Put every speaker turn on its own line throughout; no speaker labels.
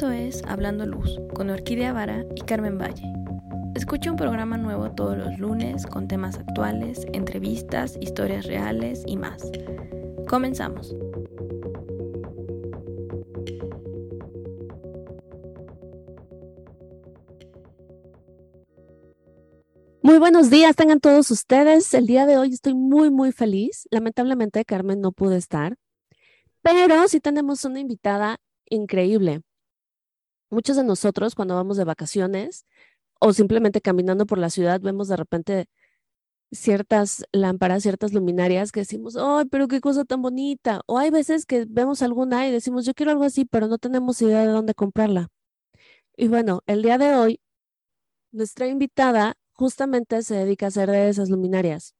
Esto es Hablando Luz con Orquídea Vara y Carmen Valle. Escucha un programa nuevo todos los lunes con temas actuales, entrevistas, historias reales y más. Comenzamos.
Muy buenos días, tengan todos ustedes. El día de hoy estoy muy, muy feliz. Lamentablemente Carmen no pudo estar, pero sí tenemos una invitada increíble. Muchos de nosotros cuando vamos de vacaciones o simplemente caminando por la ciudad vemos de repente ciertas lámparas, ciertas luminarias que decimos, ¡ay, pero qué cosa tan bonita! O hay veces que vemos alguna y decimos, yo quiero algo así, pero no tenemos idea de dónde comprarla. Y bueno, el día de hoy, nuestra invitada justamente se dedica a hacer de esas luminarias.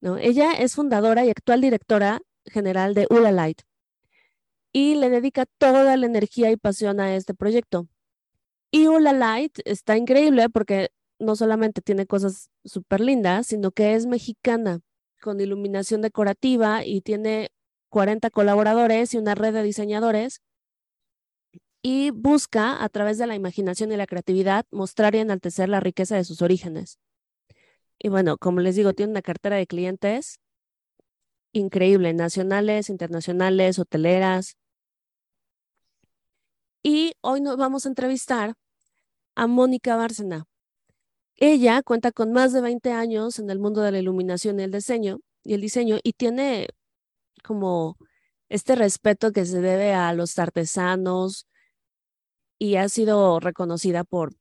¿No? Ella es fundadora y actual directora general de Ula Light y le dedica toda la energía y pasión a este proyecto. Y Ula Light está increíble porque no solamente tiene cosas súper lindas, sino que es mexicana con iluminación decorativa y tiene 40 colaboradores y una red de diseñadores y busca a través de la imaginación y la creatividad mostrar y enaltecer la riqueza de sus orígenes. Y bueno, como les digo, tiene una cartera de clientes increíble, nacionales, internacionales, hoteleras, y hoy nos vamos a entrevistar a Mónica Bárcena. Ella cuenta con más de 20 años en el mundo de la iluminación y el diseño, y el diseño y tiene como este respeto que se debe a los artesanos y ha sido reconocida por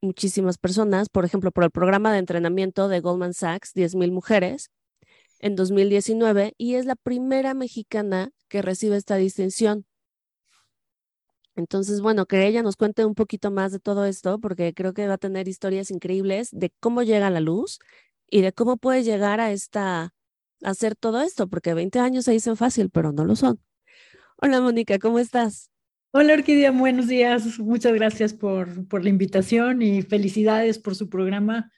muchísimas personas, por ejemplo, por el programa de entrenamiento de Goldman Sachs, 10.000 mujeres, en 2019, y es la primera mexicana que recibe esta distinción. Entonces, bueno, que ella nos cuente un poquito más de todo esto, porque creo que va a tener historias increíbles de cómo llega la luz y de cómo puede llegar a esta, hacer todo esto, porque 20 años se dicen fácil, pero no lo son. Hola, Mónica, ¿cómo estás?
Hola, Orquídea, buenos días. Muchas gracias por, por la invitación y felicidades por su programa.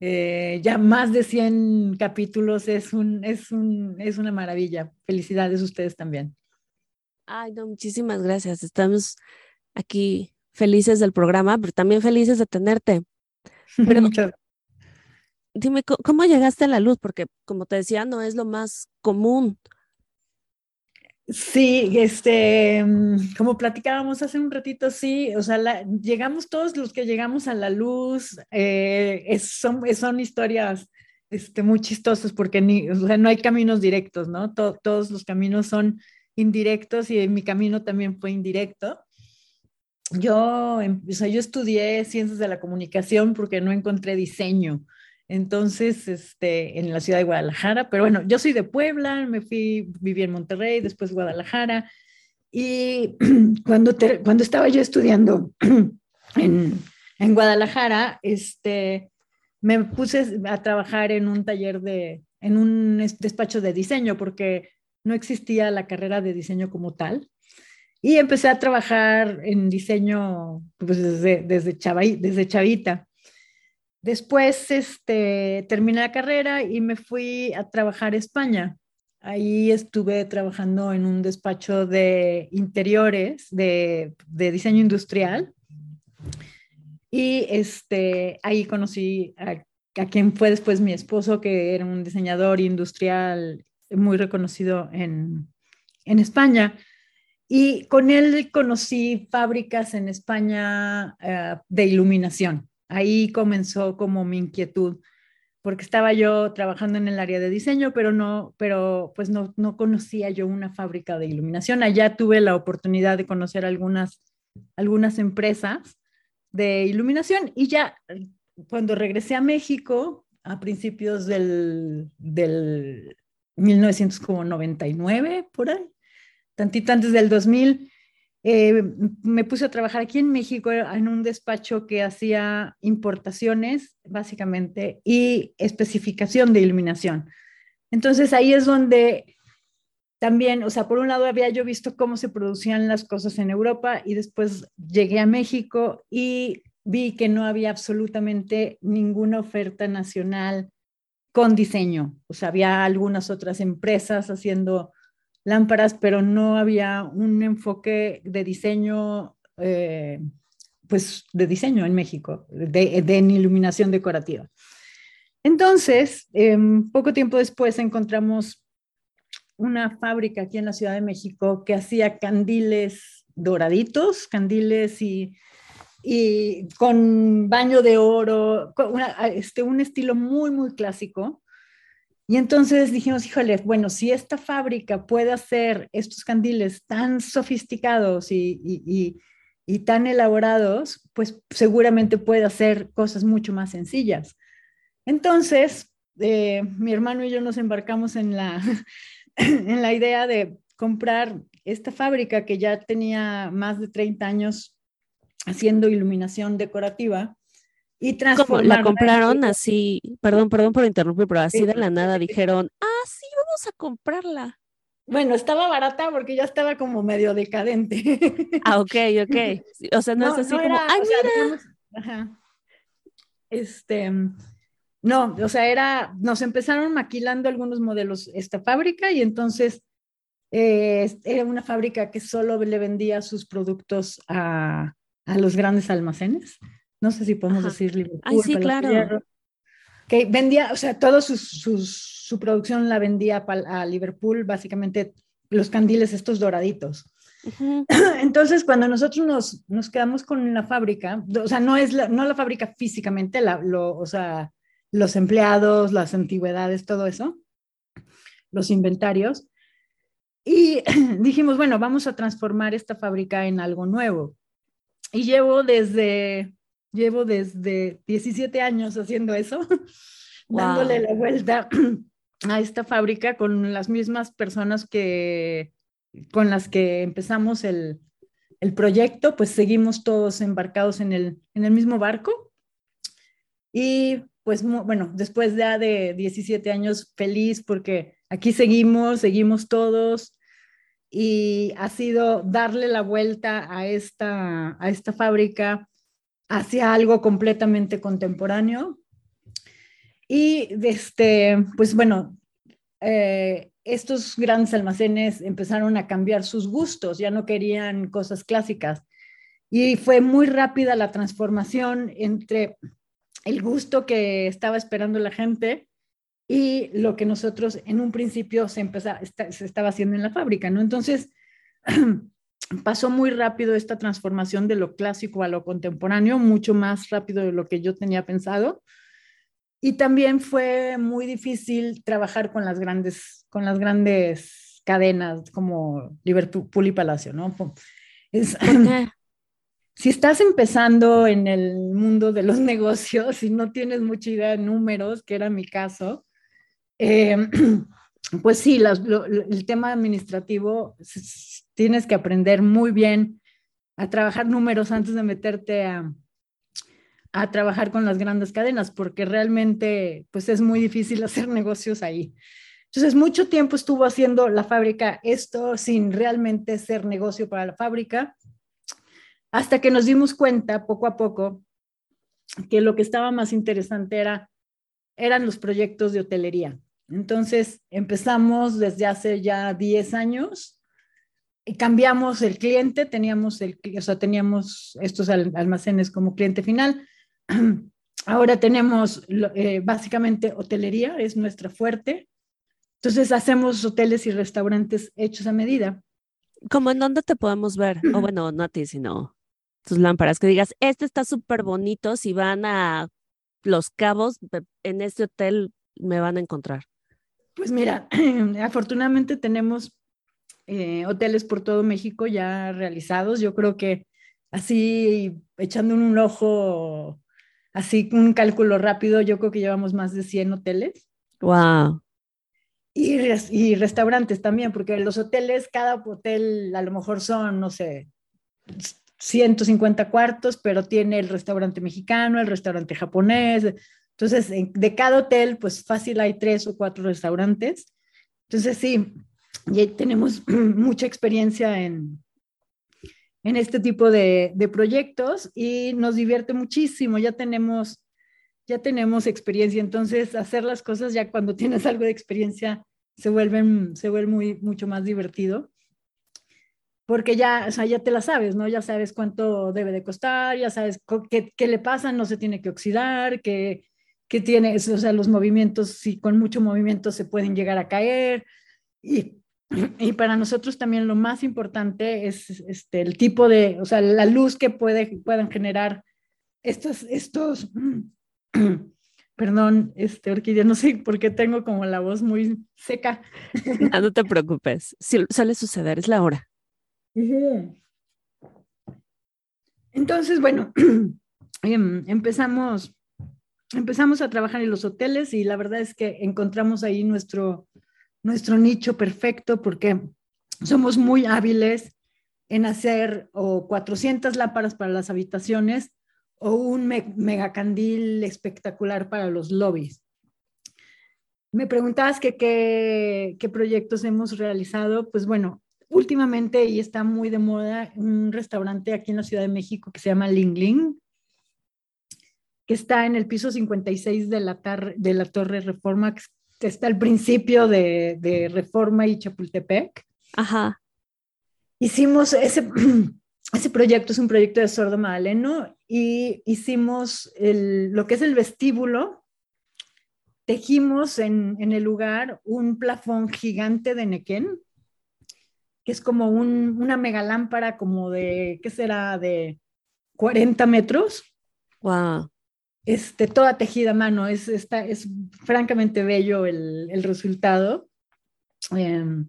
Eh, ya más de 100 capítulos, es, un, es, un, es una maravilla. Felicidades a ustedes también.
Ay, no, muchísimas gracias. Estamos aquí felices del programa, pero también felices de tenerte. Pero dime, ¿cómo llegaste a la luz? Porque como te decía, no es lo más común.
Sí, este, mm, como platicábamos hace un ratito, sí, o sea, llegamos todos los que llegamos a la luz, eh, son, son historias este, muy chistosas porque ni, o sea, no hay caminos directos, ¿no? todos los caminos son indirectos y mi camino también fue indirecto. Yo, em, o sea, yo estudié ciencias de la comunicación porque no encontré diseño. Entonces, este, en la ciudad de Guadalajara, pero bueno, yo soy de Puebla, me fui, viví en Monterrey, después Guadalajara. Y cuando, cuando estaba yo estudiando en, en Guadalajara, este, me puse a trabajar en un taller de, en un despacho de diseño, porque no existía la carrera de diseño como tal. Y empecé a trabajar en diseño pues, desde, desde, desde chavita. Después este, terminé la carrera y me fui a trabajar a España. Ahí estuve trabajando en un despacho de interiores, de, diseño industrial. Y este, ahí conocí a, a, quien fue después mi esposo, que era un diseñador industrial muy reconocido en, España. Y con él conocí fábricas en España eh, de iluminación. Ahí comenzó como mi inquietud, porque estaba yo trabajando en el área de diseño, pero no, pero pues no, no conocía yo una fábrica de iluminación. Allá tuve la oportunidad de conocer algunas, algunas empresas de iluminación y ya cuando regresé a México a principios del, del 1999, por ahí, tantito antes del 2000, eh, me puse a trabajar aquí en México en un despacho que hacía importaciones, básicamente, y especificación de iluminación. Entonces ahí es donde también, o sea, por un lado había yo visto cómo se producían las cosas en Europa y después llegué a México y vi que no había absolutamente ninguna oferta nacional con diseño. O sea, había algunas otras empresas haciendo lámparas, pero no había un enfoque de diseño, eh, pues de diseño en México, de, de iluminación decorativa. Entonces, em, poco tiempo después encontramos una fábrica aquí en la Ciudad de México que hacía candiles doraditos, candiles y, y con baño de oro, este, un estilo muy, muy clásico. Y entonces dijimos, híjole, bueno, si esta fábrica puede hacer estos candiles tan sofisticados y, y, y tan elaborados, pues seguramente puede hacer cosas mucho más sencillas. Entonces, eh, mi hermano y yo nos embarcamos en la, en la idea de comprar esta fábrica que ya tenía más de 30 años haciendo iluminación decorativa y transformarla.
La compraron así, perdón, perdón por interrumpir, pero así de la nada dijeron, ah, sí, vamos a comprarla.
Bueno, estaba barata porque ya estaba como medio decadente.
Ah, ok, ok. O sea, no, es así como, ay, mira. ajá.
Este, no, o sea, era, nos empezaron maquilando algunos modelos esta fábrica y entonces eh, era una fábrica que solo le vendía sus productos a, los grandes almacenes. No sé si podemos decir Liverpool.
Ay, sí, claro.
Que vendía, o sea, toda su, su, producción la vendía a Liverpool, básicamente los candiles estos doraditos. Entonces, cuando nosotros nos, nos, quedamos con la fábrica, o sea, no es la, no la fábrica físicamente, la, lo, o sea, los empleados, las antigüedades, todo eso, los inventarios. Y dijimos, bueno, vamos a transformar esta fábrica en algo nuevo. Y llevo desde, llevo desde 17 años haciendo eso, dándole la vuelta a esta fábrica con las mismas personas que, con las que empezamos el, el proyecto, pues seguimos todos embarcados en el, en el mismo barco. Y pues bueno, después ya de 17 años feliz porque aquí seguimos, seguimos todos y ha sido darle la vuelta a esta, a esta fábrica hacia algo completamente contemporáneo. Y este, pues bueno, eh, estos grandes almacenes empezaron a cambiar sus gustos, ya no querían cosas clásicas. Y fue muy rápida la transformación entre el gusto que estaba esperando la gente y lo que nosotros en un principio se, empezaba, se estaba haciendo en la fábrica, ¿no? Entonces, pasó muy rápido esta transformación de lo clásico a lo contemporáneo, mucho más rápido de lo que yo tenía pensado. Y también fue muy difícil trabajar con las grandes, con las grandes cadenas como Liverpool y Palacio, ¿no? Es, si estás empezando en el mundo de los negocios y no tienes mucha idea de números, que era mi caso, eh, pues sí, el tema administrativo tienes que aprender muy bien a trabajar números antes de meterte a, a trabajar con las grandes cadenas, porque realmente pues es muy difícil hacer negocios ahí. Entonces, mucho tiempo estuvo haciendo la fábrica esto sin realmente ser negocio para la fábrica hasta que nos dimos cuenta poco a poco que lo que estaba más interesante era, eran los proyectos de hotelería. Entonces empezamos desde hace ya 10 años y cambiamos el cliente, teníamos, el, o sea, teníamos estos almacenes como cliente final. Ahora tenemos eh, básicamente hotelería, es nuestra fuerte. Entonces hacemos hoteles y restaurantes hechos a medida.
¿Cómo en dónde te podemos ver? O bueno, no a ti, sino tus lámparas, que digas, este está súper bonito, si van a Los Cabos, en este hotel me van a encontrar.
Pues mira, afortunadamente tenemos eh, hoteles por todo México ya realizados. Yo creo que así, echando un ojo, así un cálculo rápido, yo creo que llevamos más de 100 hoteles.
Wow.
Y, y restaurantes también, porque los hoteles, cada hotel a lo mejor son, no sé, 150 cuartos, pero tiene el restaurante mexicano, el restaurante japonés. Entonces, de cada hotel, pues fácil hay tres o cuatro restaurantes. Entonces, sí, ya tenemos mucha experiencia en, en este tipo de, de, proyectos y nos divierte muchísimo. Ya tenemos, ya tenemos experiencia. Entonces, hacer las cosas ya cuando tienes algo de experiencia se vuelven, se vuelve muy, mucho más divertido. Porque ya, o sea, ya te la sabes, ¿no? Ya sabes cuánto debe de costar, ya sabes qué, qué le pasa, no se tiene que oxidar, que, que tiene, o sea, los movimientos, si con mucho movimiento se pueden llegar a caer. Y, y para nosotros también lo más importante es este, el tipo de, o sea, la luz que puede, puedan generar estos, estos, perdón, este, Orquídea, no sé por qué tengo como la voz muy seca.
Ah, no, te preocupes, si, suele suceder, es la hora.
Entonces, bueno, em, empezamos, empezamos a trabajar en los hoteles y la verdad es que encontramos ahí nuestro, nuestro nicho perfecto porque somos muy hábiles en hacer o 400 lámparas para las habitaciones o un megacandil espectacular para los lobbies. Me preguntabas que qué proyectos hemos realizado. Pues bueno, últimamente y está muy de moda un restaurante aquí en la Ciudad de México que se llama Ling Ling, que está en el piso 56 de la, de la Torre Reforma, que está al principio de, de Reforma y Chapultepec.
Ajá.
Hicimos ese, ese proyecto, es un proyecto de sordo madaleno, y hicimos el, lo que es el vestíbulo. Tejimos en, en el lugar un plafón gigante de nequén, que es como un, una mega lámpara como de, ¿qué será? De 40 metros.
Wow.
Este, toda tejida a mano, es, está, es francamente bello el, el resultado. Em,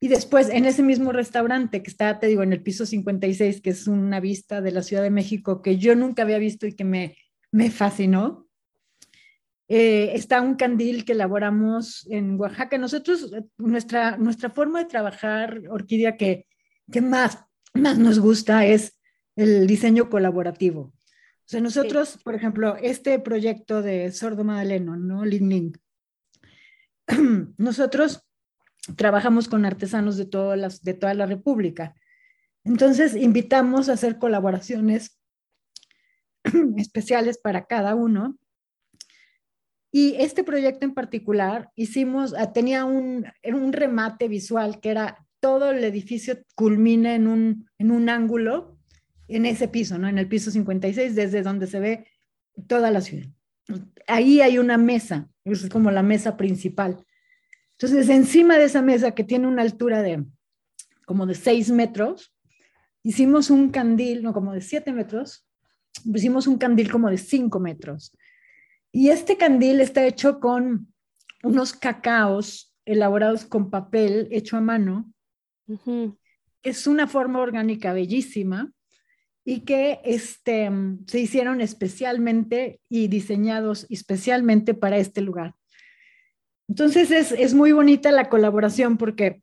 y después, en ese mismo restaurante que está, te digo, en el piso 56, que es una vista de la Ciudad de México que yo nunca había visto y que me, me fascinó, eh, está un candil que elaboramos en Oaxaca. Nosotros, nuestra, nuestra forma de trabajar, Orquídea, que, que más, más nos gusta es el diseño colaborativo. O sea, nosotros, por ejemplo, este proyecto de Sordo Madaleno, ¿no? Ling nosotros trabajamos con artesanos de, todas las, de toda la República. Entonces, invitamos a hacer colaboraciones especiales para cada uno. Y este proyecto en particular hicimos, ah, tenía un, un remate visual que era todo el edificio culmina en un, en un ángulo en ese piso, ¿no? En el piso 56, desde donde se ve toda la ciudad. Ahí hay una mesa, es como la mesa principal. Entonces, encima de esa mesa que tiene una altura de como de 6 metros, hicimos un candil, no, como de 7 metros, hicimos un candil como de 5 metros. Y este candil está hecho con unos cacaos elaborados con papel hecho a mano. Es una forma orgánica bellísima y que este, se hicieron especialmente y diseñados especialmente para este lugar. Entonces es, muy bonita la colaboración porque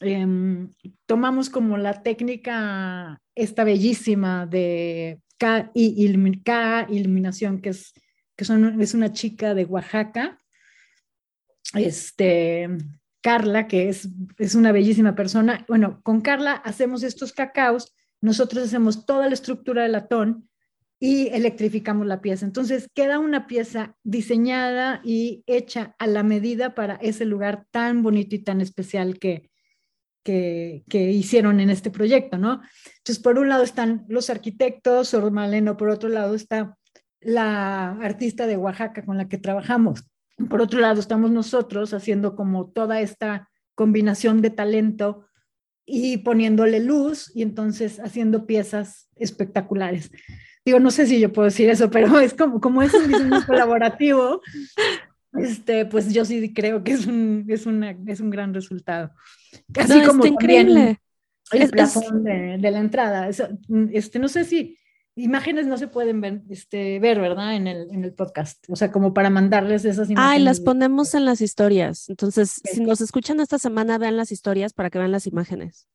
em, tomamos como la técnica esta bellísima de K, iluminación, que, es, que son, es una chica de Oaxaca, este, Carla, que es, es una bellísima persona. Bueno, con Carla hacemos estos cacaos, nosotros hacemos toda la estructura del latón y electrificamos la pieza. Entonces queda una pieza diseñada y hecha a la medida para ese lugar tan bonito y tan especial que, que, hicieron en este proyecto, ¿no? Entonces, por un lado están los arquitectos, Sor Maleno, por otro lado está la artista de Oaxaca con la que trabajamos. Por otro lado estamos nosotros haciendo como toda esta combinación de talento y poniéndole luz y entonces haciendo piezas espectaculares. Digo, no sé si yo puedo decir eso, pero es como, como es un diseño colaborativo, este, pues yo sí creo que es un, es una, es un gran resultado.
Así como increíble.
El plafón de, de, la entrada. este, no sé si imágenes no se pueden ver, este, ver ¿verdad? En el, en el podcast. O sea, como para mandarles esas imágenes.
Ay, las ponemos en las historias. Entonces, si nos escuchan esta semana, vean las historias para que vean las imágenes.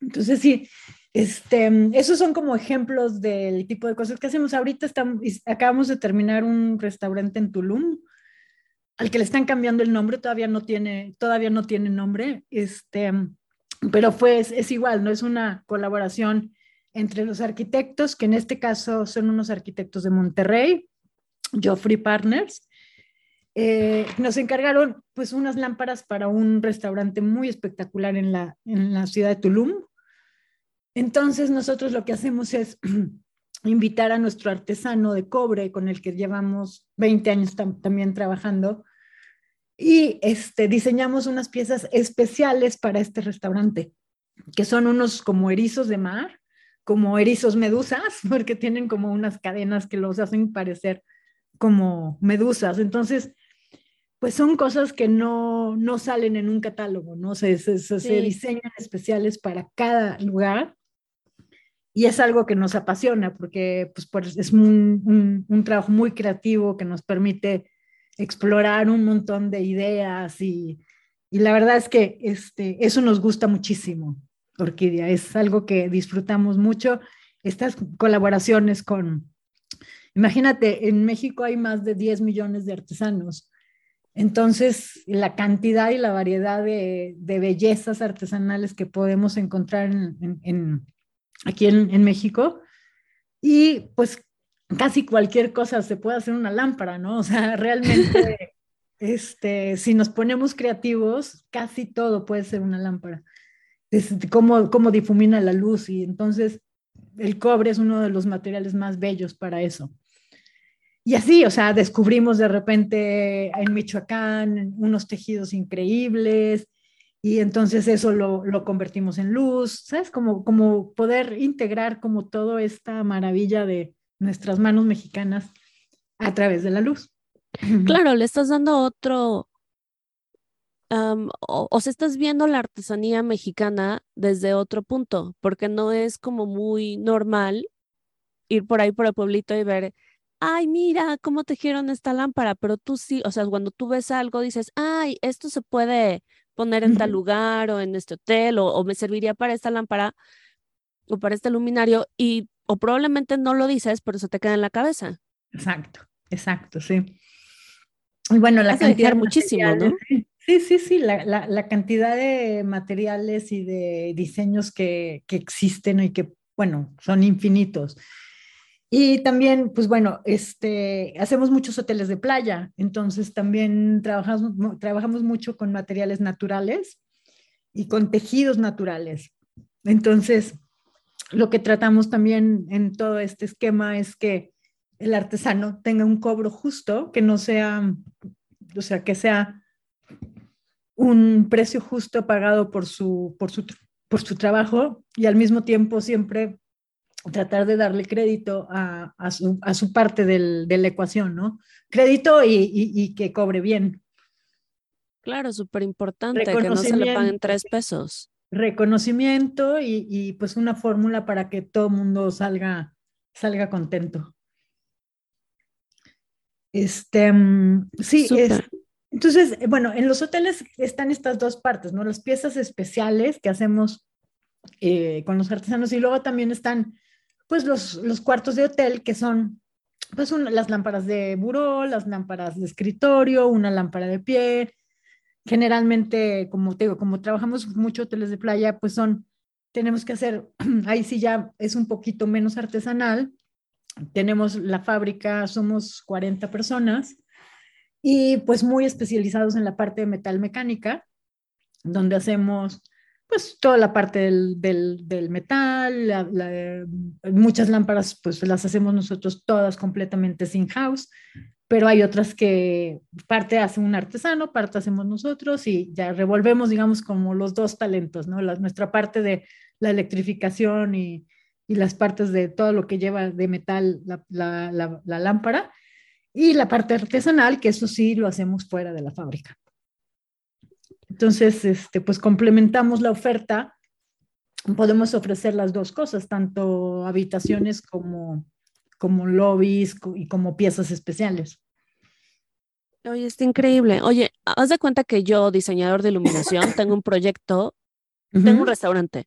Entonces, sí, este, esos son como ejemplos del tipo de cosas que hacemos. Ahorita estamos, acabamos de terminar un restaurante en Tulum, al que le están cambiando el nombre, todavía no tiene, todavía no tiene nombre, este, pero fue, es, igual, ¿no? Es una colaboración entre los arquitectos, que en este caso son unos arquitectos de Monterrey, Joffrey Partners, eh, nos encargaron pues unas lámparas para un restaurante muy espectacular en la, en la ciudad de Tulum. Entonces nosotros lo que hacemos es invitar a nuestro artesano de cobre con el que llevamos 20 años también trabajando y este, diseñamos unas piezas especiales para este restaurante, que son unos como erizos de mar, como erizos medusas, porque tienen como unas cadenas que los hacen parecer como medusas. Entonces, pues son cosas que no, no salen en un catálogo, ¿no? Se, se, se diseñan especiales para cada lugar y es algo que nos apasiona porque pues, pues es un, un, un, trabajo muy creativo que nos permite explorar un montón de ideas y, y la verdad es que este, eso nos gusta muchísimo, Orquídea, es algo que disfrutamos mucho, estas colaboraciones con, imagínate, en México hay más de 10 millones de artesanos, entonces la cantidad y la variedad de, de bellezas artesanales que podemos encontrar en, en, aquí en, México, y pues casi cualquier cosa se puede hacer una lámpara, ¿no? O sea, realmente, este, si nos ponemos creativos, casi todo puede ser una lámpara. Es cómo, cómo difumina la luz y entonces el cobre es uno de los materiales más bellos para eso. Y así, o sea, descubrimos de repente en Michoacán unos tejidos increíbles y entonces eso lo, lo convertimos en luz, ¿sabes? Como, como poder integrar como toda esta maravilla de, nuestras manos mexicanas a través de la luz.
Claro, le estás dando otro, o, o se estás viendo la artesanía mexicana desde otro punto, porque no es como muy normal ir por ahí por el pueblito y ver, ay, mira cómo tejieron esta lámpara, pero tú sí, o sea, cuando tú ves algo dices, ay, esto se puede poner en tal lugar o en este hotel o, o me serviría para esta lámpara o para este luminario y o probablemente no lo dices, pero se te queda en la cabeza.
Exacto, exacto, sí. Y bueno, la
cantidad muchísimo, ¿no?
Sí, sí, sí, la, la, cantidad de materiales y de diseños que, que, existen y que, bueno, son infinitos. Y también, pues bueno, este, hacemos muchos hoteles de playa, entonces también trabajamos, trabajamos mucho con materiales naturales y con tejidos naturales. Entonces, lo que tratamos también en todo este esquema es que el artesano tenga un cobro justo, que no sea, o sea, que sea un precio justo pagado por su, por su, por su trabajo y al mismo tiempo siempre tratar de darle crédito a, a, su, a su, parte del, de la ecuación, ¿no? Crédito y, y, y que cobre bien.
Claro, súper importante, que no se le paguen tres pesos
reconocimiento y, y pues una fórmula para que todo el mundo salga, salga contento. Este, mm, sí, es, entonces, bueno, en los hoteles están estas dos partes, ¿no? Las piezas especiales que hacemos eh, con los artesanos y luego también están, pues, los, los cuartos de hotel que son, pues, las lámparas de buró, las lámparas de escritorio, una lámpara de pie, generalmente, como te digo, como trabajamos mucho hoteles de playa, pues son, tenemos que hacer, ahí sí ya es un poquito menos artesanal. Tenemos la fábrica, somos 40 personas y pues muy especializados en la parte de metal mecánica, donde hacemos pues toda la parte del, del, metal, muchas lámparas pues las hacemos nosotros todas completamente sin house, pero hay otras que parte hace un artesano, parte hacemos nosotros y ya revolvemos, digamos, como los dos talentos, ¿no? La, nuestra parte de la electrificación y, las partes de todo lo que lleva de metal la, lámpara y la parte artesanal, que eso sí lo hacemos fuera de la fábrica. Entonces, este, pues complementamos la oferta, podemos ofrecer las dos cosas, tanto habitaciones como como lobbies y como piezas especiales.
Oye, está increíble. Oye, haz de cuenta que yo, diseñador de iluminación, tengo un proyecto, tengo un restaurante.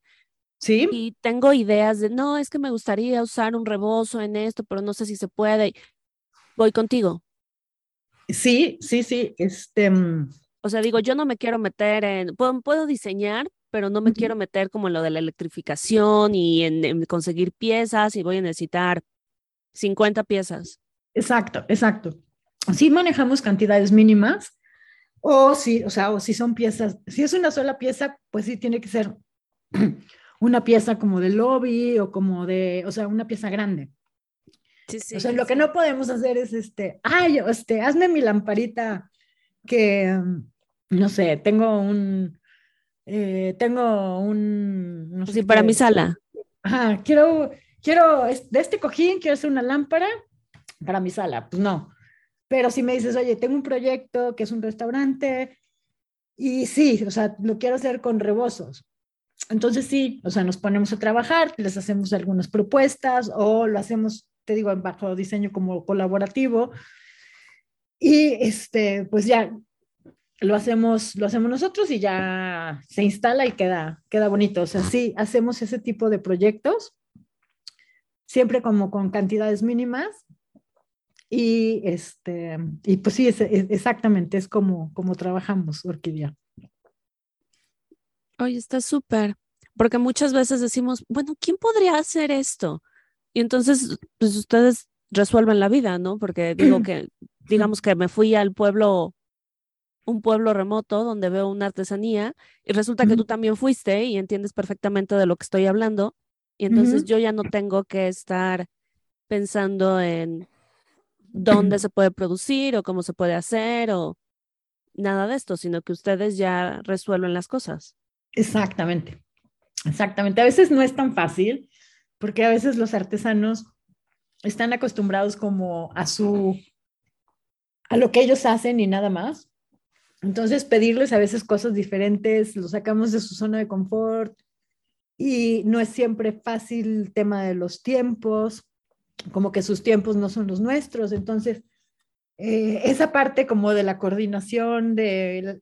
Sí.
Y tengo ideas de, no, es que me gustaría usar un rebozo en esto, pero no sé si se puede. Voy contigo.
Sí, sí, sí. Este. Mm,
o sea, digo, yo no me quiero meter en, puedo, puedo diseñar, pero no me quiero meter como en lo de la electrificación y en, en conseguir piezas y voy a necesitar 50 piezas.
Exacto, exacto. sí manejamos cantidades mínimas, o si, o sea, o si son piezas, si es una sola pieza, pues sí tiene que ser una pieza como de lobby o como de, o sea, una pieza grande. Sí, sí, o sea, lo que no podemos hacer es este, ay, este, hazme mi lamparita que, no sé, tengo un, eh, tengo un,
no sé, sí, para mi sala.
Ajá, quiero, quiero, de este cojín quiero hacer una lámpara para mi sala. Pues no. Pero si me dices, oye, tengo un proyecto que es un restaurante y sí, o sea, lo quiero hacer con rebozos. Entonces sí, o sea, nos ponemos a trabajar, les hacemos algunas propuestas o lo hacemos, te digo, bajo diseño como colaborativo. Y este, pues ya lo hacemos, lo hacemos nosotros y ya se instala y queda, queda bonito. O sea, sí, hacemos ese tipo de proyectos, siempre como con cantidades mínimas, y, este, y pues sí, es, exactamente, es como, como trabajamos Orquídea.
Oye, está súper, porque muchas veces decimos, bueno, ¿quién podría hacer esto? Y entonces, pues ustedes resuelven la vida, ¿no? Porque digo que, digamos que me fui al pueblo, un pueblo remoto donde veo una artesanía y resulta que tú también fuiste y entiendes perfectamente de lo que estoy hablando. Y entonces yo ya no tengo que estar pensando en dónde se puede producir o cómo se puede hacer o nada de esto, sino que ustedes ya resuelven las cosas.
Exactamente, exactamente. A veces no es tan fácil porque a veces los artesanos están acostumbrados como a su, a lo que ellos hacen y nada más. Entonces pedirles a veces cosas diferentes, los sacamos de su zona de confort y no es siempre fácil el tema de los tiempos como que sus tiempos no son los nuestros. Entonces, eh, esa parte como de la coordinación de,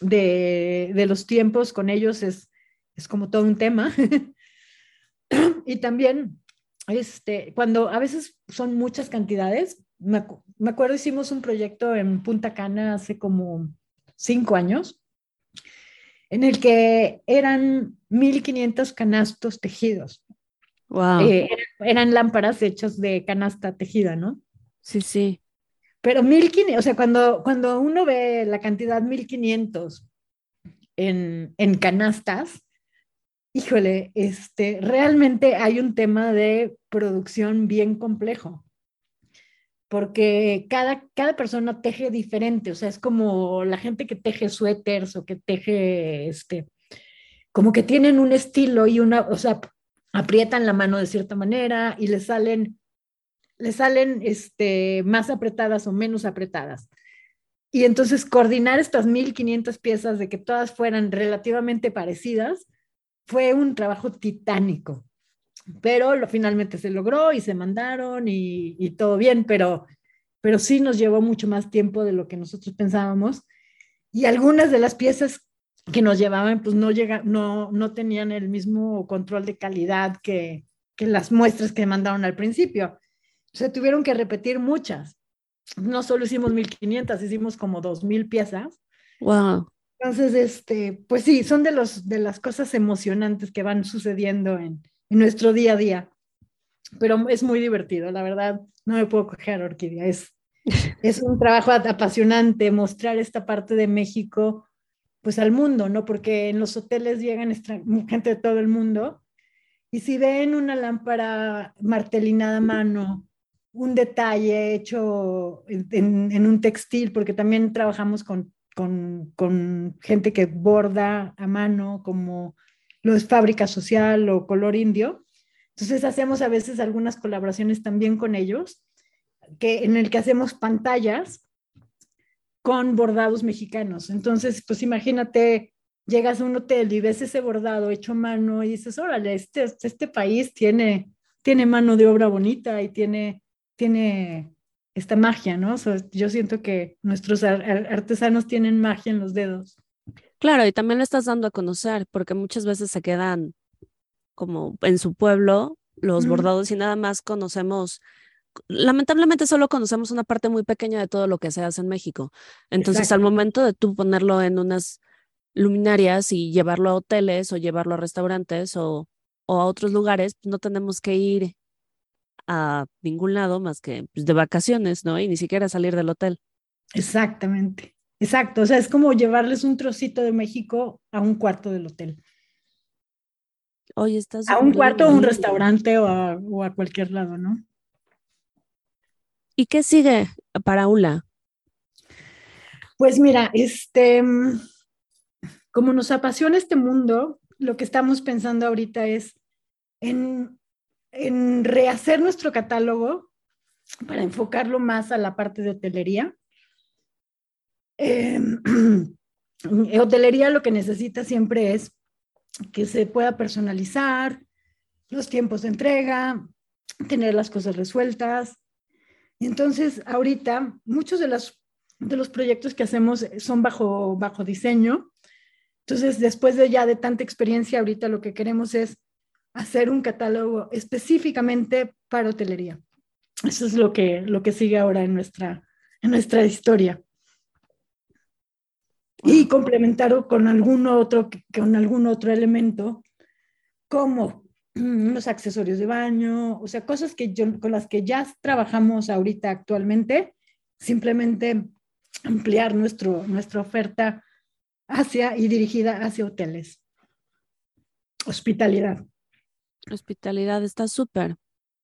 de, los tiempos con ellos es, es como todo un tema. y también, este, cuando a veces son muchas cantidades, me, me acuerdo hicimos un proyecto en Punta Cana hace como cinco años, en el que eran 1.500 canastos tejidos. Eh, eran, lámparas hechas de canasta tejida, ¿no?
Sí, sí.
Pero 1500, o sea, cuando, cuando uno ve la cantidad 1500 en, en canastas, híjole, este, realmente hay un tema de producción bien complejo, porque cada, cada persona teje diferente, o sea, es como la gente que teje suéteres o que teje, este, como que tienen un estilo y una, o sea, aprietan la mano de cierta manera y le salen, le salen este, más apretadas o menos apretadas. Y entonces coordinar estas 1500 piezas de que todas fueran relativamente parecidas fue un trabajo titánico. Pero lo, finalmente se logró y se mandaron y, todo bien, pero, pero sí nos llevó mucho más tiempo de lo que nosotros pensábamos. Y algunas de las piezas que nos llevaban, pues no, llega, no, no tenían el mismo control de calidad que, que las muestras que mandaron al principio. Se tuvieron que repetir muchas. No solo hicimos 1500, hicimos como 2000 piezas.
Wow.
Entonces, este, pues sí, son de, los, de las cosas emocionantes que van sucediendo en, en nuestro día a día. Pero es muy divertido, la verdad, no me puedo coger Orquídea. Es, es un trabajo apasionante mostrar esta parte de México pues al mundo, ¿no? Porque en los hoteles llegan gente de todo el mundo y si ven una lámpara martelinada a mano, un detalle hecho en, un textil, porque también trabajamos con, con, gente que borda a mano, como lo es fábrica social o color indio. Entonces hacemos a veces algunas colaboraciones también con ellos, que, en el que hacemos pantallas con bordados mexicanos. Entonces, pues imagínate, llegas a un hotel y ves ese bordado hecho a mano y dices, órale, este, este país tiene, tiene mano de obra bonita y tiene, tiene esta magia, ¿no? yo siento que nuestros artesanos tienen magia en los dedos.
Claro, y también lo estás dando a conocer, porque muchas veces se quedan como en su pueblo los bordados y nada más conocemos lamentablemente solo conocemos una parte muy pequeña de todo lo que se hace en México. Entonces, al momento de tú ponerlo en unas luminarias y llevarlo a hoteles o llevarlo a restaurantes o, a otros lugares, no tenemos que ir a ningún lado más que pues, de vacaciones, ¿no? Y ni siquiera salir del hotel.
Exactamente, exacto. O sea, es como llevarles un trocito de México a un cuarto del hotel.
Oye, estás...
A un cuarto, a un restaurante o a, o a cualquier lado, ¿no?
¿Y qué sigue para ULA?
Pues mira, este, como nos apasiona este mundo, lo que estamos pensando ahorita es en, en rehacer nuestro catálogo para enfocarlo más a la parte de hotelería. Eh, hotelería lo que necesita siempre es que se pueda personalizar, los tiempos de entrega, tener las cosas resueltas. Entonces, ahorita, muchos de, las, de los proyectos que hacemos son bajo, bajo diseño. Entonces, después de ya de tanta experiencia, ahorita lo que queremos es hacer un catálogo específicamente para hotelería. Eso es lo que, lo que sigue ahora en nuestra, en nuestra historia. Y complementarlo con algún otro, con algún otro elemento, como los accesorios de baño, o sea, cosas que yo, con las que ya trabajamos ahorita actualmente, simplemente ampliar nuestro, nuestra oferta hacia y dirigida hacia hoteles. Hospitalidad.
Hospitalidad está súper.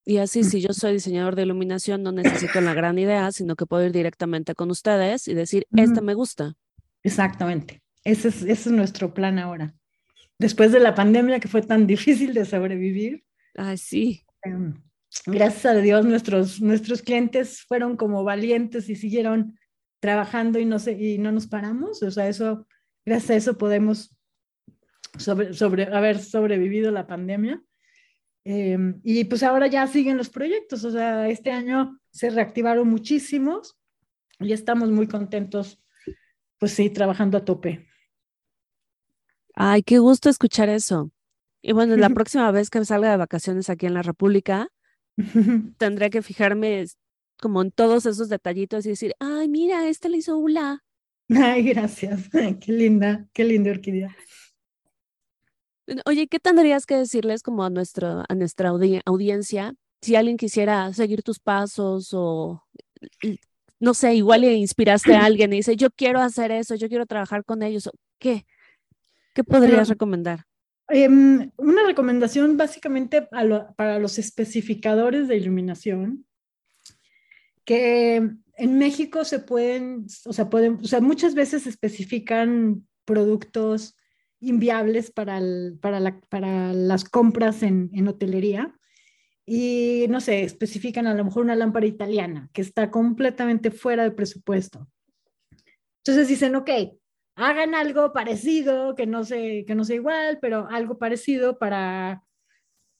Y así, si yo soy diseñador de iluminación, no necesito la gran idea, sino que puedo ir directamente con ustedes y decir, esta me gusta.
Exactamente. Ese es, ese es nuestro plan ahora. Después de la pandemia que fue tan difícil de sobrevivir.
Ay, sí.
Em, gracias a Dios, nuestros, nuestros clientes fueron como valientes y siguieron trabajando y no, se, y no nos paramos. O sea, eso, gracias a eso podemos sobre, sobre, haber sobrevivido la pandemia. Em, y pues ahora ya siguen los proyectos, o sea, este año se reactivaron muchísimos y estamos muy contentos, pues sí, trabajando a tope.
Ay, qué gusto escuchar eso. Y bueno, la próxima vez que salga de vacaciones aquí en la República, tendré que fijarme como en todos esos detallitos y decir, ay, mira, esta le hizo Ula.
Ay, gracias. qué linda, qué linda orquídea.
Oye, ¿qué tendrías que decirles como a, nuestro, a nuestra audiencia si alguien quisiera seguir tus pasos o, no sé, igual le inspiraste a alguien y dice, yo quiero hacer eso, yo quiero trabajar con ellos, ¿qué? ¿Qué podrías recomendar?
Em, una recomendación básicamente para los especificadores de iluminación, que en México se pueden, o sea, pueden, o sea, muchas veces especifican productos inviables para, para, para las compras en, en, hotelería. Y no sé, especifican a lo mejor una lámpara italiana que está completamente fuera de presupuesto. Entonces dicen, ok, hagan algo parecido, que no, sé, que no sea igual, pero algo parecido para,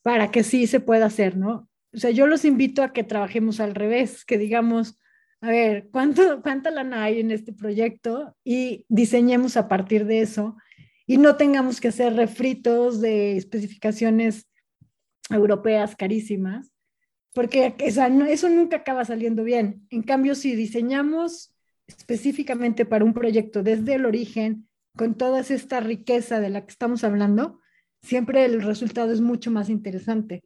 para que sí se pueda hacer, ¿no? O sea, yo los invito a que trabajemos al revés, que digamos, a ver, ¿cuánto, ¿cuánta lana hay en este proyecto? Y diseñemos a partir de eso y no tengamos que hacer refritos de especificaciones europeas carísimas, porque eso nunca acaba saliendo bien. En cambio, si diseñamos específicamente para un proyecto desde el origen, con toda esta riqueza de la que estamos hablando, siempre el resultado es mucho más interesante.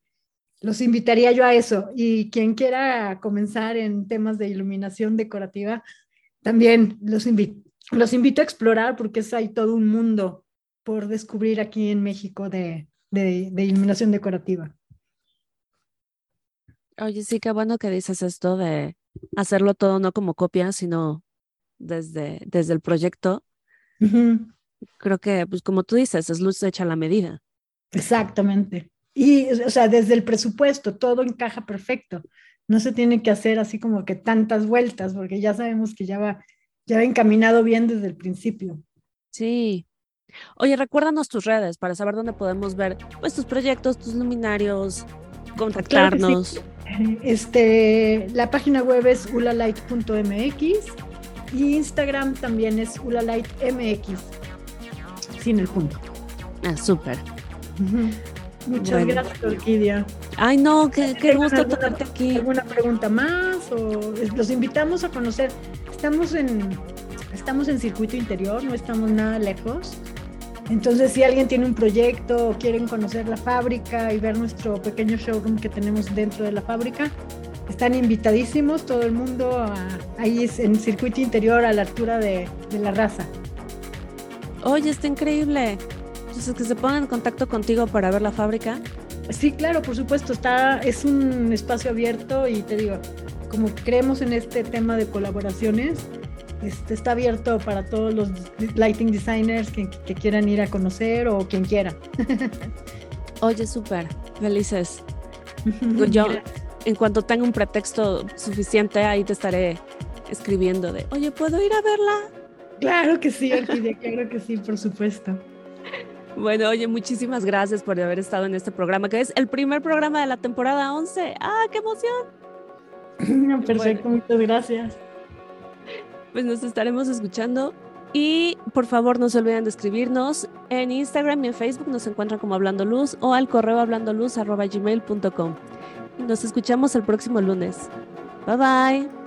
Los invitaría yo a eso y quien quiera comenzar en temas de iluminación decorativa, también los, los invito a explorar porque es ahí todo un mundo por descubrir aquí en México de, iluminación decorativa.
Oye, sí, qué bueno que dices esto de hacerlo todo no como copia, sino desde, desde el proyecto. Creo que, pues como tú dices, es luz hecha a la medida.
Exactamente. Y, o sea, desde el presupuesto, todo encaja perfecto. No se tiene que hacer así como que tantas vueltas, porque ya sabemos que ya va, ya va encaminado bien desde el principio.
Sí, Oye, recuérdanos tus redes para saber dónde podemos ver pues, tus proyectos, tus luminarios, contactarnos.
Este, la página web es ulalight.mx y Instagram también es ulalightmx, sin el punto.
Ah, súper.
Muchas gracias, Orquídea.
Ay, no, qué, qué gusto tenerte aquí.
¿Alguna pregunta más? O los invitamos a conocer. Estamos en, estamos en circuito interior, no estamos nada lejos. Entonces, si alguien tiene un proyecto o quieren conocer la fábrica y ver nuestro pequeño showroom que tenemos dentro de la fábrica, están invitadísimos, todo el mundo ahí es en circuito interior a la altura de, de la raza.
Oye, está increíble. Entonces, que se pongan en contacto contigo para ver la fábrica.
Sí, claro, por supuesto, está, es un espacio abierto y te digo, como creemos en este tema de colaboraciones, este, está abierto para todos los lighting designers que, quieran ir a conocer o quien quiera.
Oye, súper, felices. Yo, en cuanto tenga un pretexto suficiente, ahí te estaré escribiendo de, oye, ¿puedo ir a verla?
Claro que sí, Orquídea, claro que sí, por supuesto.
Bueno, oye, muchísimas gracias por haber estado en este programa, que es el primer programa de la temporada 11. ¡Ah, qué emoción!
Perfecto, muchas gracias
pues nos estaremos escuchando. Y por favor no se olviden de escribirnos en Instagram y en Facebook, nos encuentran como Hablando Luz o al correo hablandoluz.gmail.com. Nos escuchamos el próximo lunes. Bye bye.